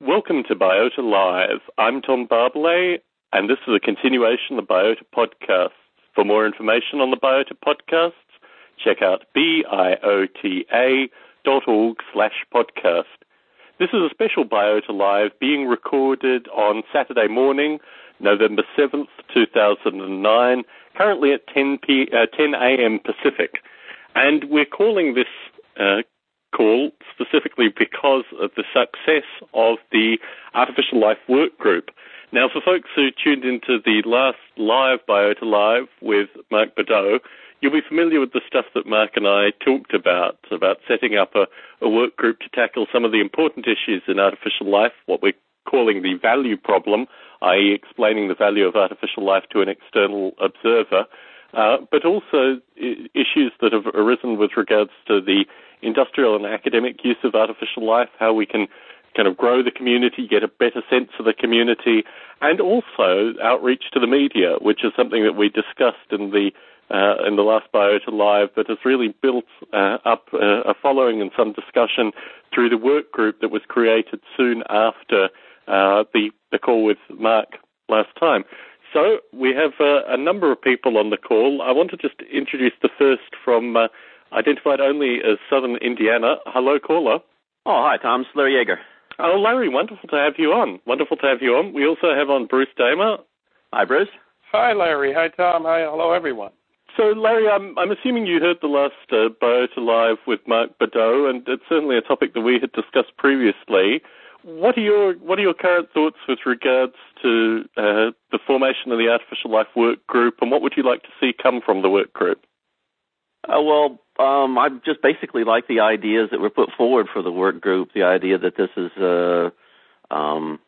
Welcome to Biota Live. I'm Tom Barbalet, and this is a continuation of the Biota Podcast. For more information on the Biota podcasts, check out biota dot org slash podcast. This is a special Biota Live being recorded on Saturday morning, November 7th, 2009, currently at 10, p- uh, 10 a.m. Pacific. And we're calling this uh, call specifically because of the success of the Artificial Life Work Group. Now, for folks who tuned into the last live Biota Live with Mark Bedau, you'll be familiar with the stuff that Mark and I talked about, about setting up a, a work group to tackle some of the important issues in artificial life, what we're calling the value problem, i.e., explaining the value of artificial life to an external observer, uh, but also issues that have arisen with regards to the industrial and academic use of artificial life, how we can kind of grow the community, get a better sense of the community, and also outreach to the media, which is something that we discussed in the uh, in the last Biota Live, but has really built uh, up uh, a following and some discussion through the work group that was created soon after uh, the the call with Mark last time. So we have uh, a number of people on the call. I want to just introduce the first from uh, identified only as Southern Indiana. Hello, caller. Oh, hi, Tom. It's Larry Yaeger. Oh, Larry, wonderful to have you on. Wonderful to have you on. We also have on Bruce Damer. Hi, Bruce. Hi, Larry. Hi, Tom. Hi, hello, everyone. So, Larry, I'm, I'm assuming you heard the last uh, Biota Live with Mark Bedau, and it's certainly a topic that we had discussed previously. What are your What are your current thoughts with regards to uh, the formation of the Artificial Life Work Group, and what would you like to see come from the work group? Uh, well, um, I just basically like the ideas that were put forward for the work group. The idea that this is uh, um,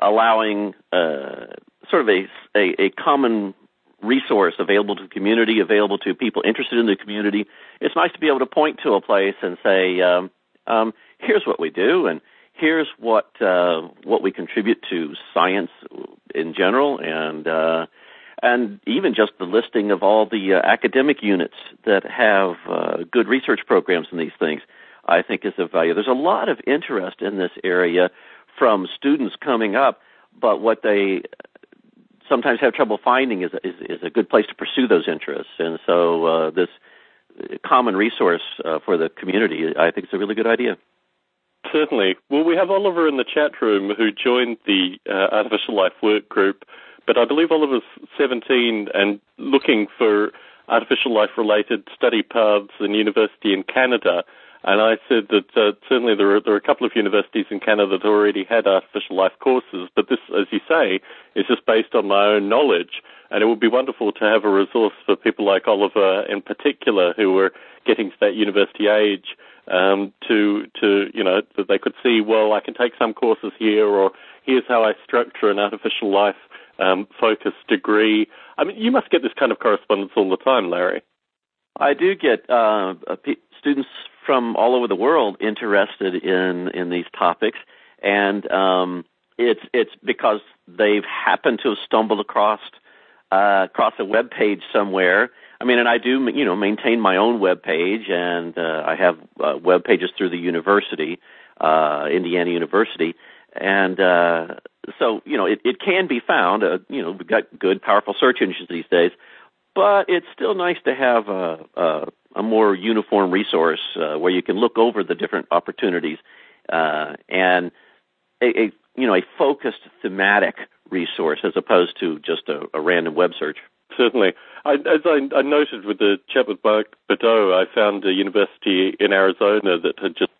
allowing uh, sort of a, a, a common resource available to the community, available to people interested in the community. It's nice to be able to point to a place and say, um, um, "Here's what we do," and here's what uh, what we contribute to science in general, and uh, and even just the listing of all the uh, academic units that have uh, good research programs in these things, I think is of value. There's a lot of interest in this area from students coming up, but what they sometimes have trouble finding is, is, is a good place to pursue those interests. And so uh, this common resource uh, for the community, I think, is a really good idea. Certainly. Well, we have Oliver in the chat room who joined the uh, Artificial Life Work Group but I believe Oliver's 17 and looking for artificial life related study paths in university in Canada. And I said that uh, certainly there are, there are a couple of universities in Canada that already had artificial life courses, but this, as you say, is just based on my own knowledge. And it would be wonderful to have a resource for people like Oliver in particular who are getting to that university age um, to, to, you know, that they could see, well, I can take some courses here or here's how I structure an artificial life um, focused degree. I mean, you must get this kind of correspondence all the time, Larry. I do get uh, students from all over the world interested in in these topics, and um, it's it's because they've happened to have stumbled across uh, across a web page somewhere. I mean, and I do you know maintain my own web page, and uh, I have uh, web pages through the university, uh, Indiana University, and uh, so you know it, it can be found. Uh, you know we've got good, powerful search engines these days, but it's still nice to have a, a, a more uniform resource uh, where you can look over the different opportunities uh, and a, a you know a focused thematic resource as opposed to just a, a random web search. Certainly. I, as I, I, noted with the chat with Mark Bedau, I found a university in Arizona that had just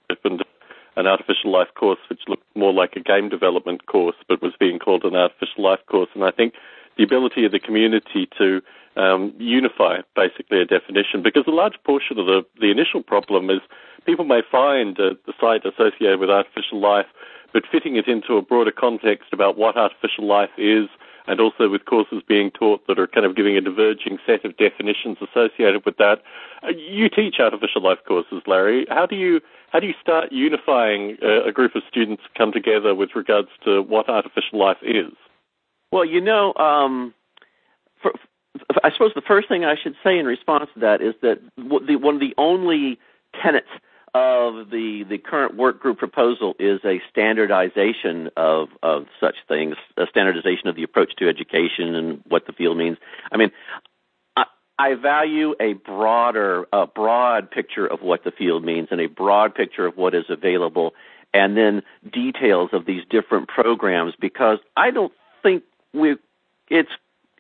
an artificial life course which looked more like a game development course but was being called an artificial life course. And I think the ability of the community to um, unify basically a definition because a large portion of the, the initial problem is people may find uh, the site associated with artificial life, but fitting it into a broader context about what artificial life is, and also with courses being taught that are kind of giving a diverging set of definitions associated with that. Uh, you teach artificial life courses, Larry. How do you how do you start unifying a, a group of students come together with regards to what artificial life is? Well, you know, um, for, I suppose the first thing I should say in response to that is that the, one of the only tenets of the the current work group proposal is a standardization of of such things, a standardization of the approach to education and what the field means. I mean, I, I value a broader a broad picture of what the field means and a broad picture of what is available, and then details of these different programs because I don't think we it's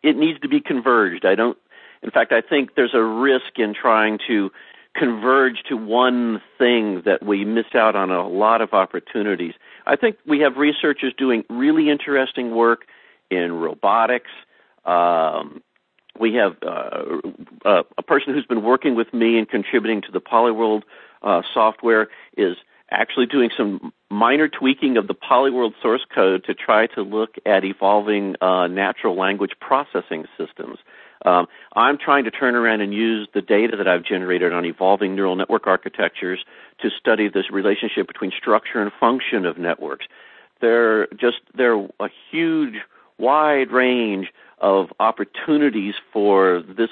it needs to be converged. I don't. In fact, I think there's a risk in trying to converge to one thing that we miss out on a lot of opportunities. I think we have researchers doing really interesting work in robotics. Um, we have uh, uh, a person who's been working with me and contributing to the Polyworld uh, software is actually doing some minor tweaking of the Polyworld source code to try to look at evolving uh, natural language processing systems. Um, I'm trying to turn around and use the data that I've generated on evolving neural network architectures to study this relationship between structure and function of networks. They're just they're a huge, wide range of opportunities for this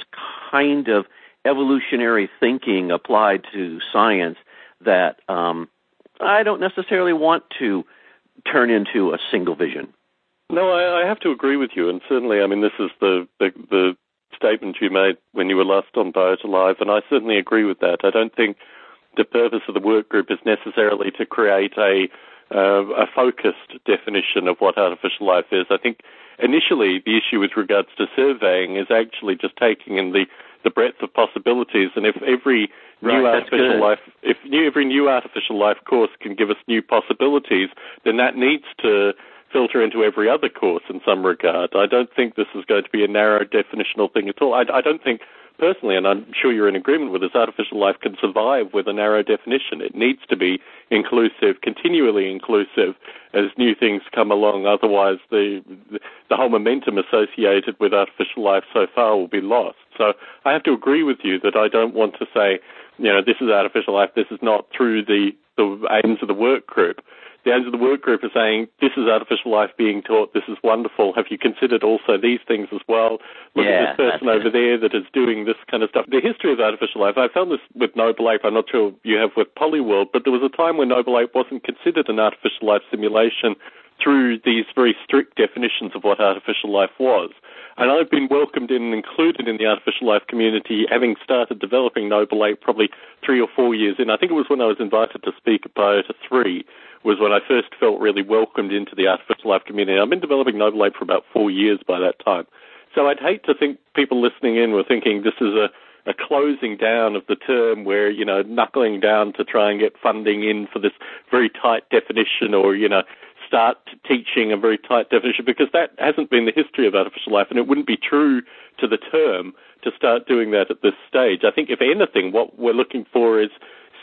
kind of evolutionary thinking applied to science that um, I don't necessarily want to turn into a single vision. No, I, I have to agree with you, and certainly, I mean, this is the, the, the statement you made when you were last on Biota Live, and I certainly agree with that. I don't think the purpose of the work group is necessarily to create a uh, a focused definition of what artificial life is. I think initially the issue with regards to surveying is actually just taking in the the breadth of possibilities. And if every right, new artificial life, if new, every new artificial life course can give us new possibilities, then that needs to filter into every other course in some regard. I don't think this is going to be a narrow definitional thing at all. I, I don't think personally, and I'm sure you're in agreement with this, artificial life can survive with a narrow definition. It needs to be inclusive, continually inclusive, as new things come along. Otherwise, the the whole momentum associated with artificial life so far will be lost. So I have to agree with you that I don't want to say, you know, this is artificial life. This is not through the the aims of the work group the aims of the work group are saying this is artificial life being taught. This is wonderful. Have you considered also these things as well? Look yeah, at this person over there that is doing this kind of stuff. The history of artificial life. I found this with Noble Ape. I'm not sure you have with Polyworld, but there was a time when Noble Ape wasn't considered an artificial life simulation through these very strict definitions of what artificial life was. And I've been welcomed in and included in the artificial life community, having started developing Noble Ape probably three or four years in. I think it was when I was invited to speak at Biota 3 was when I first felt really welcomed into the artificial life community. I've been developing Noble Ape for about four years by that time. So I'd hate to think people listening in were thinking this is a, a closing down of the term where, you know, knuckling down to try and get funding in for this very tight definition or, you know, start teaching a very tight definition because that hasn't been the history of artificial life and it wouldn't be true to the term to start doing that at this stage. I think if anything, what we're looking for is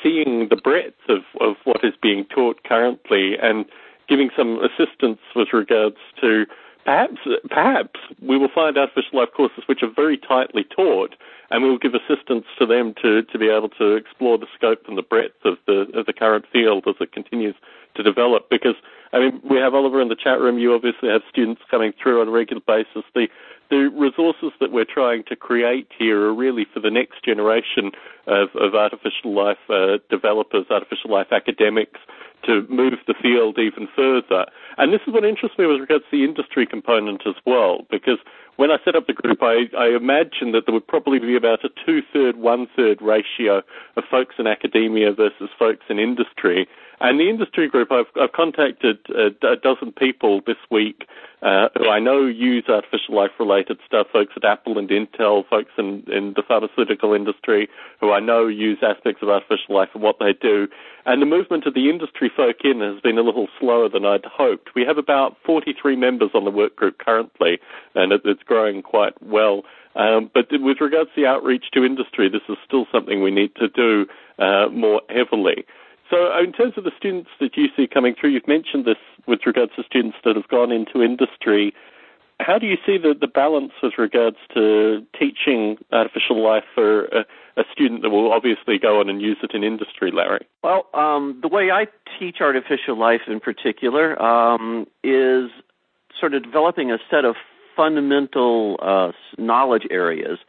seeing the breadth of, of what is being taught currently and giving some assistance with regards to perhaps perhaps we will find artificial life courses which are very tightly taught and we will give assistance to them to, to be able to explore the scope and the breadth of the of the current field as it continues to develop because I mean we have Oliver in the chat room. You obviously have students coming through on a regular basis. The the resources that we're trying to create here are really for the next generation of, of artificial life uh, developers, artificial life academics, to move the field even further. And this is what interests me with regards to the industry component as well, because when I set up the group, I, I imagined that there would probably be about a two-third, one-third ratio of folks in academia versus folks in industry. And the industry group, I've, I've contacted a, a dozen people this week uh, who I know use artificial life related stuff, folks at Apple and Intel, folks in, in the pharmaceutical industry who I know use aspects of artificial life and what they do. And the movement of the industry folk in has been a little slower than I'd hoped. We have about 43 members on the work group currently, and it, it's growing quite well. Um, but with regards to the outreach to industry, this is still something we need to do uh, more heavily. So, uh, in terms of the students that you see coming through, you've mentioned this with regards to students that have gone into industry. How do you see the, the balance with regards to teaching artificial life for a, a student that will obviously go on and use it in industry, Larry? Well, um, the way I teach artificial life in particular um, is sort of developing a set of fundamental uh, knowledge areas.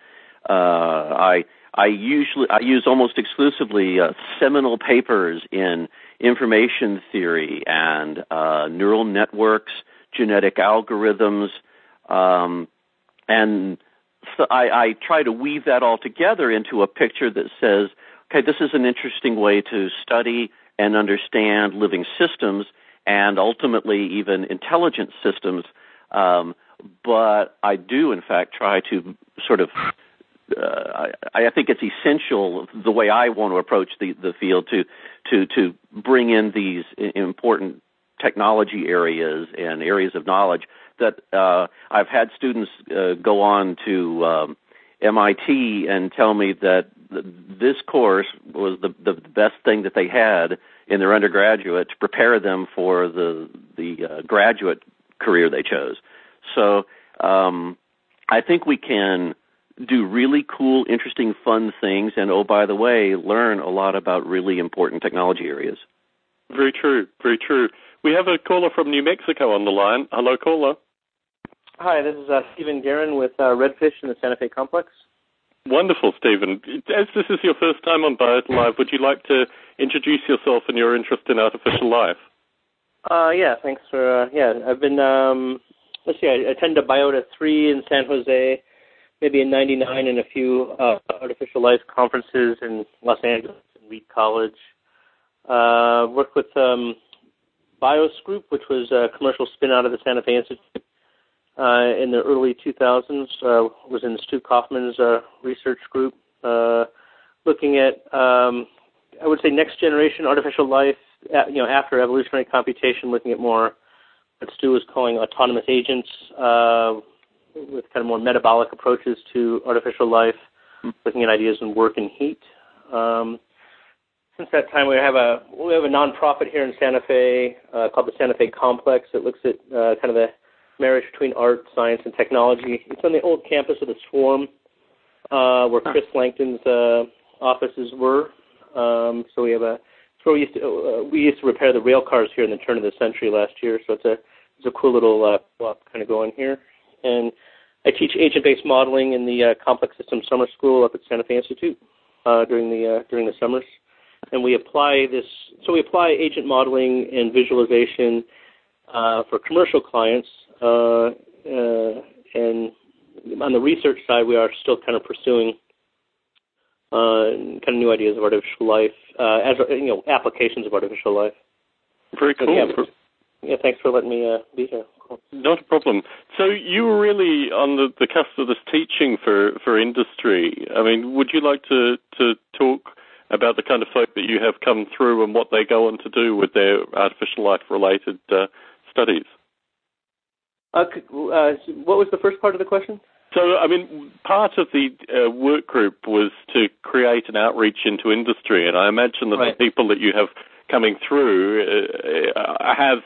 Uh, I I usually I use almost exclusively uh, seminal papers in information theory and uh, neural networks, genetic algorithms, um, and so I, I try to weave that all together into a picture that says, okay, this is an interesting way to study and understand living systems and ultimately even intelligent systems. Um, but I do, in fact, try to sort of uh, I, I think it's essential the way I want to approach the, the field to to to bring in these important technology areas and areas of knowledge that uh, I've had students uh, go on to um, MIT and tell me that this course was the the best thing that they had in their undergraduate to prepare them for the the uh, graduate career they chose. So um, I think we can do really cool, interesting, fun things, and oh, by the way, learn a lot about really important technology areas. Very true, very true. We have a caller from New Mexico on the line. Hello, caller. Hi, this is uh, Stephen Guerin with uh, Redfish in the Santa Fe Complex. Wonderful, Stephen. As this is your first time on Biota Live, would you like to introduce yourself and your interest in artificial life? Uh, yeah, thanks for, uh, yeah, I've been, um, let's see, I attended Biota 3 in San Jose maybe in '99 and a few uh, artificial life conferences in Los Angeles and Reed College. Uh, worked with um, BIOS Group, which was a commercial spin out of the Santa Fe Institute uh, in the early 2000s. Uh, was in Stu Kauffman's uh, research group, uh, looking at um, I would say next generation artificial life. You know, after evolutionary computation, looking at more what Stu was calling autonomous agents. Uh, with kind of more metabolic approaches to artificial life, mm-hmm. looking at ideas in work and heat. Um, since that time, we have a we have a nonprofit here in Santa Fe uh, called the Santa Fe Complex that looks at uh, kind of the marriage between art, science, and technology. It's on the old campus of the Swarm, uh, where Chris Langton's uh, offices were. Um, so we have a so we used to uh, we used to repair the rail cars here in the turn of the century last year. So it's a it's a cool little uh, kind of going here and I teach agent-based modeling in the uh, Complex Systems Summer School up at Santa Fe Institute uh, during the uh, during the summers, and we apply this. So we apply agent modeling and visualization uh, for commercial clients, Uh, uh, and on the research side, we are still kind of pursuing uh, kind of new ideas of artificial life as you know applications of artificial life. Very cool. Yeah, yeah, thanks for letting me be here. Not a problem. So you were really on the, the cusp of this teaching for, for industry. I mean, would you like to, to talk about the kind of folk that you have come through and what they go on to do with their artificial life related uh, studies? Uh, uh, what was the first part of the question? So, I mean, part of the uh, work group was to create an outreach into industry, and I imagine that right. the people that you have coming through uh, have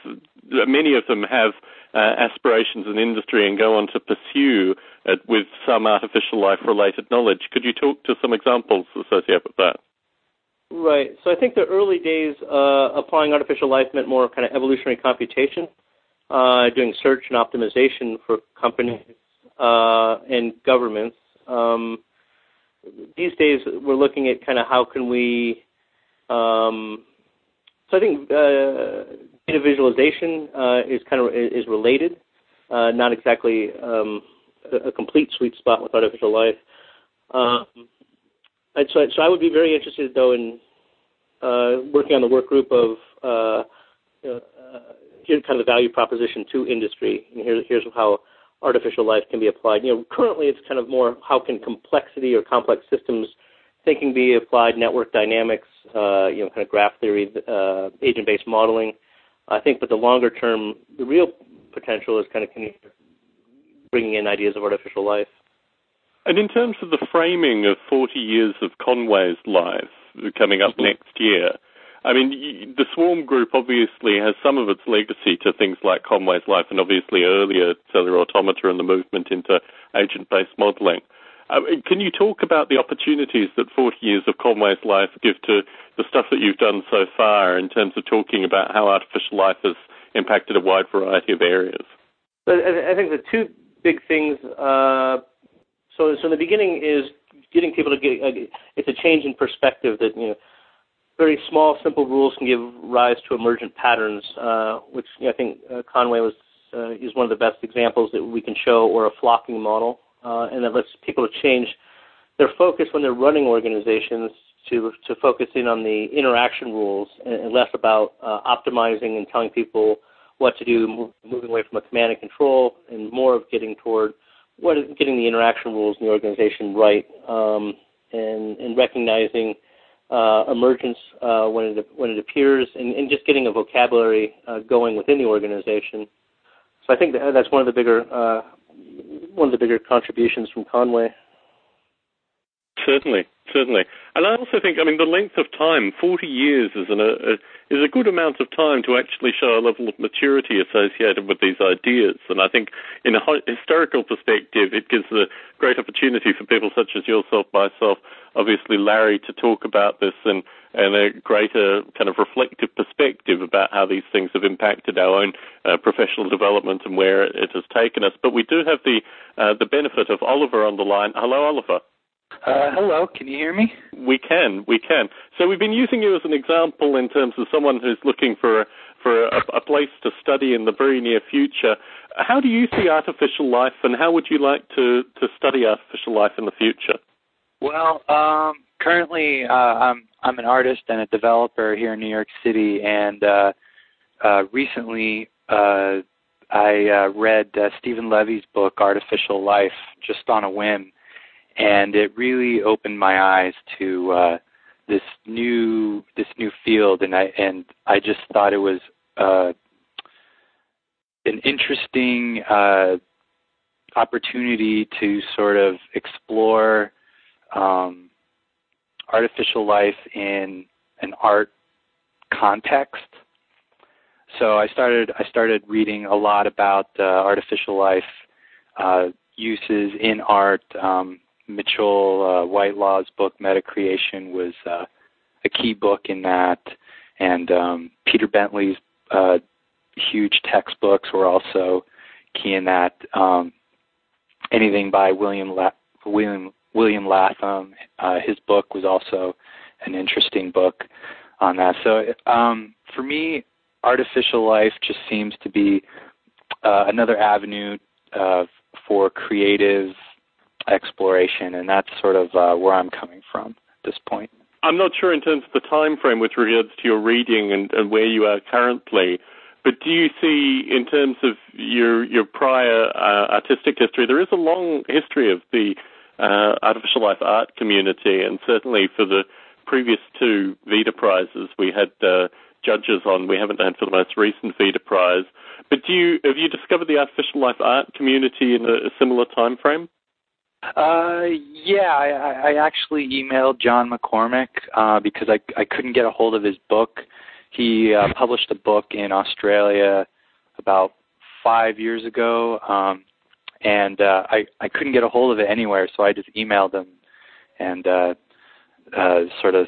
many of them have uh, aspirations in industry and go on to pursue it with some artificial life related knowledge. Could you talk to some examples associated with that? Right. So I think the early days uh, applying artificial life meant more kind of evolutionary computation, uh, doing search and optimization for companies uh, and governments. Um, these days, we're looking at kind of how can we. Um, so I think uh, data visualization uh, is kind of is related, uh, not exactly um, a, a, complete sweet spot with artificial life. Um, so, so I would be very interested though in uh, working on the work group of know, kind of the value proposition to industry. And here, here's how artificial life can be applied. You know, currently it's kind of more how can complexity or complex systems thinking be applied, network dynamics, uh, you know, kind of graph theory, uh, agent-based modeling. I think, but the longer term, the real potential is kind of bringing in ideas of artificial life. And in terms of the framing of 40 years of Conway's life coming up mm-hmm. next year, I mean, the Swarm Group obviously has some of its legacy to things like Conway's life and obviously earlier cellular automata and the movement into agent-based modeling. Uh, can you talk about the opportunities that 40 years of Conway's life give to the stuff that you've done so far in terms of talking about how artificial life has impacted a wide variety of areas? I think the two big things. Uh, so, so in the beginning is getting people to get uh, it's a change in perspective that you know very small, simple rules can give rise to emergent patterns, uh, which you know, I think uh, Conway was uh, is one of the best examples that we can show, or a flocking model, uh, and that lets people change their focus when they're running organizations to to focus in on the interaction rules and, and less about uh, optimizing and telling people what to do, moving away from a command and control, and more of getting toward what is getting the interaction rules in the organization right, um, and and recognizing uh, emergence uh, when it when it appears, and, and just getting a vocabulary uh, going within the organization. So I think that that's one of the bigger uh, one of the bigger contributions from Conway. Certainly, certainly, and I also think, I mean, the length of time, forty years, is an, a, is a good amount of time to actually show a level of maturity associated with these ideas. And I think, in a historical perspective, it gives a great opportunity for people such as yourself, myself, obviously Larry, to talk about this and and a greater kind of reflective perspective about how these things have impacted our own uh, professional development and where it has taken us. But we do have the uh, the benefit of Oliver on the line. Hello, Oliver. Uh, hello, can you hear me? We can, we can. So we've been using you as an example in terms of someone who's looking for a, for a, a place to study in the very near future. How do you see artificial life, and how would you like to, to study artificial life in the future? Well, um, currently uh, I'm I'm an artist and a developer here in New York City, and uh, uh, recently uh, I uh, read uh, Steven Levy's book Artificial Life just on a whim and it really opened my eyes to uh, this new this new field, and I and I just thought it was uh, an interesting uh, opportunity to sort of explore um, artificial life in an art context. So I started I started reading a lot about uh, artificial life uh, uses in art. Um, Mitchell uh, Whitelaw's book Metacreation was uh, a key book in that, and um, Peter Bentley's uh, huge textbooks were also key in that. Um, anything by William La- William William Latham, uh, his book was also an interesting book on that. So um, for me, artificial life just seems to be uh, another avenue uh, for creative exploration, and that's sort of uh, where I'm coming from at this point. I'm not sure in terms of the time frame with regards to your reading and, and where you are currently, but do you see, in terms of your your prior uh, artistic history, there is a long history of the uh, artificial life art community, and certainly for the previous two VIDA prizes, we had uh, judges on. We haven't had for the most recent VIDA prize. But do you have you discovered the artificial life art community in a, a similar time frame? Uh, yeah, I, I actually emailed John McCormack uh, because I I couldn't get a hold of his book. He uh, published a book in Australia about five years ago, um, and uh, I I couldn't get a hold of it anywhere, so I just emailed him and uh, uh, sort of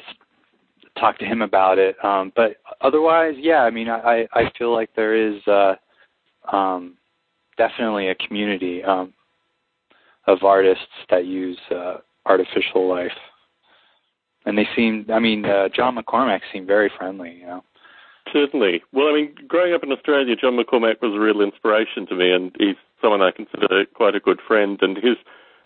talked to him about it. Um, but otherwise, yeah, I mean, I I feel like there is uh, um, definitely a community. Um, of artists that use uh, artificial life. And they seem, I mean, uh, John McCormack seemed very friendly, you know. Certainly. Well, I mean, growing up in Australia, John McCormack was a real inspiration to me, and he's someone I consider quite a good friend. And his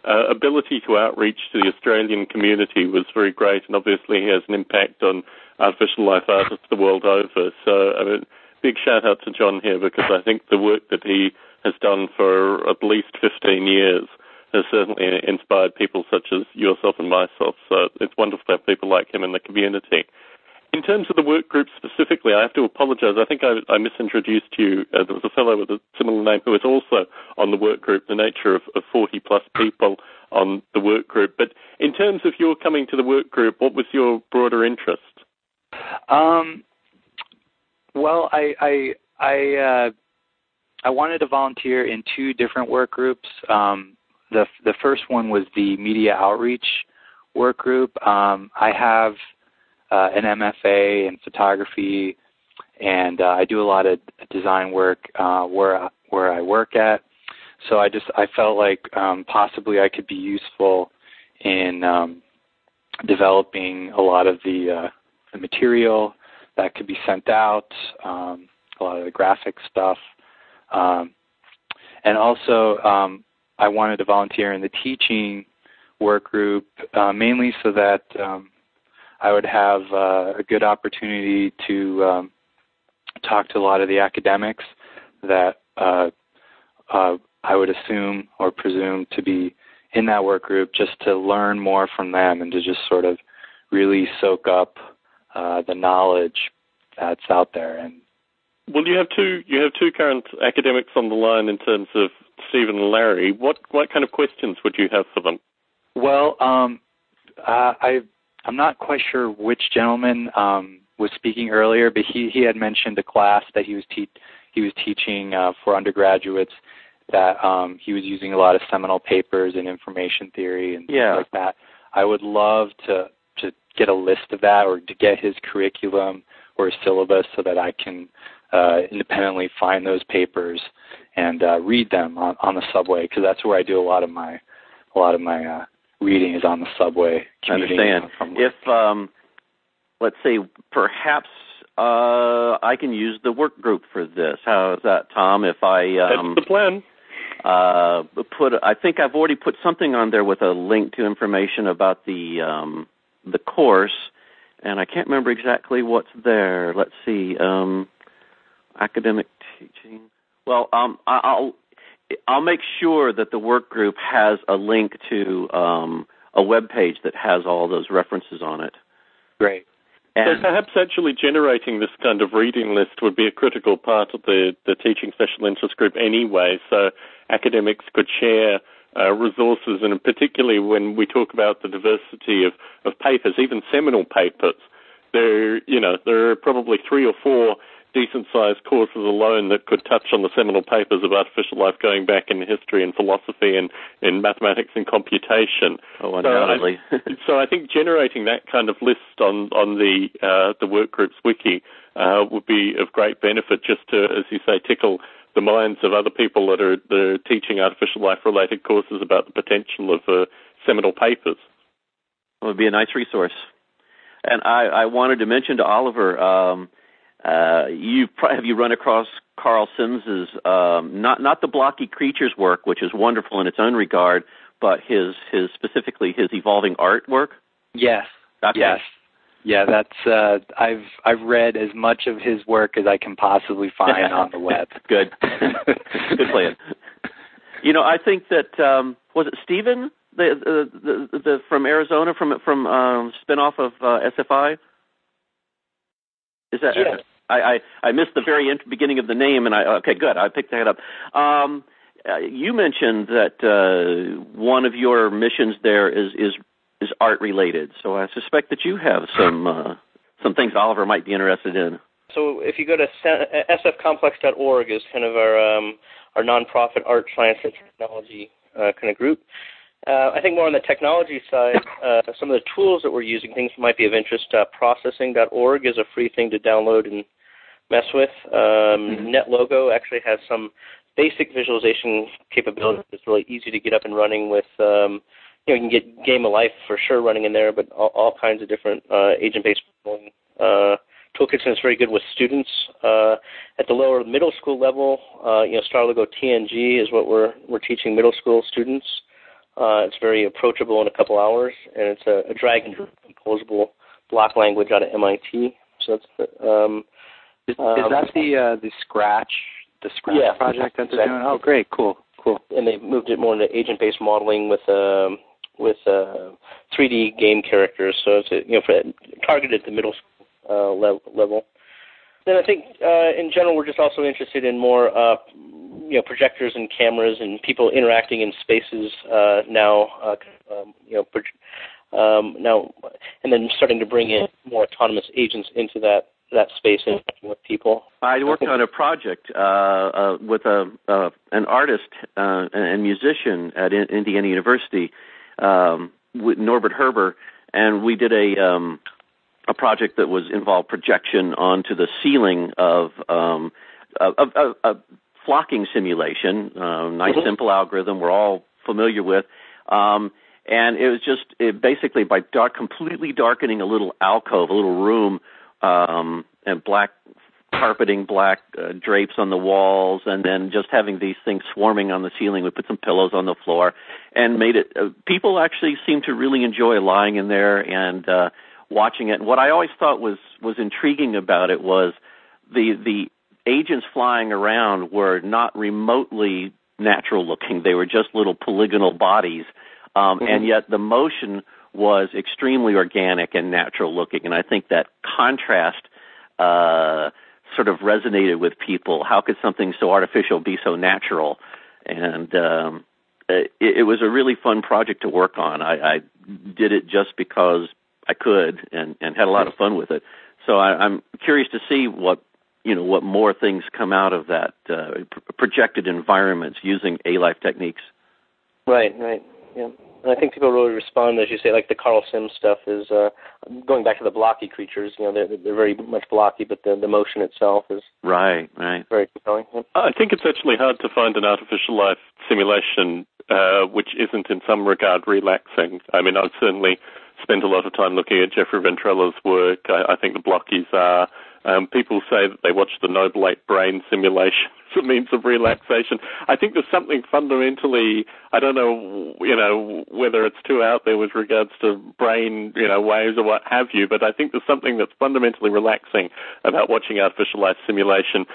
uh, ability to outreach to the Australian community was very great, and obviously he has an impact on artificial life artists the world over. So, I mean, big shout out to John here because I think the work that he has done for at least 15 years has certainly inspired people such as yourself and myself. So it's wonderful to have people like him in the community. In terms of the work group specifically, I have to apologize. I think I, I misintroduced you. Uh, there was a fellow with a similar name who was also on the work group, the nature of, of 40 plus people on the work group. But in terms of your coming to the work group, what was your broader interest? Um, well, I, I, I, uh, I wanted to volunteer in two different work groups. Um, the the first one was the media outreach work group. Um, I have uh, an MFA in photography, and uh, I do a lot of design work uh, where where I work at. So I just I felt like um, possibly I could be useful in um, developing a lot of the uh, the material that could be sent out, um, a lot of the graphic stuff, um, and also um, I wanted to volunteer in the teaching work group uh, mainly so that um, I would have uh, a good opportunity to um, talk to a lot of the academics that uh, uh, I would assume or presume to be in that work group just to learn more from them and to just sort of really soak up uh, the knowledge that's out there. And well, you have two you have two current academics on the line in terms of Stephen and Larry. What what kind of questions would you have for them? Well, um, uh, I I'm not quite sure which gentleman um, was speaking earlier, but he he had mentioned a class that he was te- he was teaching uh, for undergraduates that um, he was using a lot of seminal papers in information theory and yeah. things like that. I would love to to get a list of that or to get his curriculum or his syllabus so that I can uh, independently find those papers and uh, read them on, on the subway because that's where I do a lot of my a lot of my uh, reading is on the subway. I understand. If um, let's say perhaps uh, I can use the work group for this. How is that, Tom? If I um, that's the plan. Uh, put I think I've already put something on there with a link to information about the um, the course, and I can't remember exactly what's there. Let's see, um, academic teaching. Well, um, I'll I'll make sure that the work group has a link to um, a web page that has all those references on it. Great. And so perhaps actually generating this kind of reading list would be a critical part of the, the teaching special interest group anyway. So academics could share uh, resources, and particularly when we talk about the diversity of, of papers, even seminal papers, there you know there are probably three or four decent sized courses alone that could touch on the seminal papers of artificial life going back in history and philosophy and in mathematics and computation. Oh, undoubtedly. So I, so I think generating that kind of list on on the uh, the workgroups wiki uh, would be of great benefit, just to, as you say, tickle the minds of other people that are, that are teaching artificial life related courses about the potential of uh, seminal papers. It would be a nice resource. And I, I wanted to mention to Oliver. Um, uh, you have you run across Karl Sims's um, not not the blocky creatures work, which is wonderful in its own regard, but his his specifically his evolving artwork. Yes. Okay. Yes. Yeah, that's uh I've I've read as much of his work as I can possibly find on the web. Good. Good plan. You know, I think that um was it Stephen the the the, the from Arizona from from um spinoff of uh, SFI? Is that yes. I, I I missed the very beginning of the name, and I okay, good. I picked that up. Um, uh, you mentioned that uh, one of your missions there is is is art related, so I suspect that you have some uh, some things Oliver might be interested in. So if you go to sfcomplex.org is kind of our um, our nonprofit art, science, and technology uh, kind of group. Uh, I think more on the technology side, uh, some of the tools that we're using, things might be of interest. Uh, processing.org is a free thing to download and mess with. Um, mm-hmm. NetLogo actually has some basic visualization capabilities. It's really easy to get up and running with. Um, you know, you can get Game of Life for sure running in there, but all, all kinds of different uh, agent-based uh, toolkits, and it's very good with students. Uh, at the lower middle school level, uh, you know, StarLogo TNG is what we're we're teaching middle school students. Uh, it's very approachable in a couple hours, and it's a, a drag and drop composable block language out of MIT. So that's um, is, um, is that the uh, the Scratch the Scratch yeah, project that they're doing? Oh, great, cool, cool. And they moved it more into agent-based modeling with um, with uh, 3D game characters. So it's a, you know for, targeted at the middle school uh, level. level. Then I think uh, in general we're just also interested in more uh, you know projectors and cameras and people interacting in spaces uh, now. Uh, um, you know. Pro- um, now, and then starting to bring in more autonomous agents into that that space and with people. I worked on a project uh, uh, with a uh, an artist uh, and musician at Indiana University, um, with Norbert Herber, and we did a um, a project that was involved projection onto the ceiling of um, a, a, a flocking simulation. Uh, nice, mm-hmm. simple algorithm we're all familiar with. Um, and it was just it basically by dark, completely darkening a little alcove, a little room, um, and black carpeting, black uh, drapes on the walls, and then just having these things swarming on the ceiling. We put some pillows on the floor, and made it. Uh, people actually seemed to really enjoy lying in there and uh, watching it. And what I always thought was was intriguing about it was the the agents flying around were not remotely natural looking. They were just little polygonal bodies, um, mm-hmm. and yet the motion was extremely organic and natural looking. And I think that contrast uh, sort of resonated with people. How could something so artificial be so natural? And um, it, it was a really fun project to work on. I, I did it just because I could and, and had a lot of fun with it. So I, I'm curious to see what you know what more things come out of that uh, projected environments using A life techniques. Right, right, yeah. And I think people really respond, as you say, like the Karl Sims stuff is uh, going back to the blocky creatures. You know, they're, they're very much blocky, but the the motion itself is right, right, very compelling. Yeah. I think it's actually hard to find an artificial life simulation uh, which isn't in some regard relaxing. I mean, I've certainly spent a lot of time looking at Jeffrey Ventrella's work. I, I think the blockies are um, people say that they watch the Noble Ape brain simulation as a means of relaxation. I think there's something fundamentally, I don't know, you know, whether it's too out there with regards to brain, you know, waves or what have you, but I think there's something that's fundamentally relaxing about watching artificial life simulation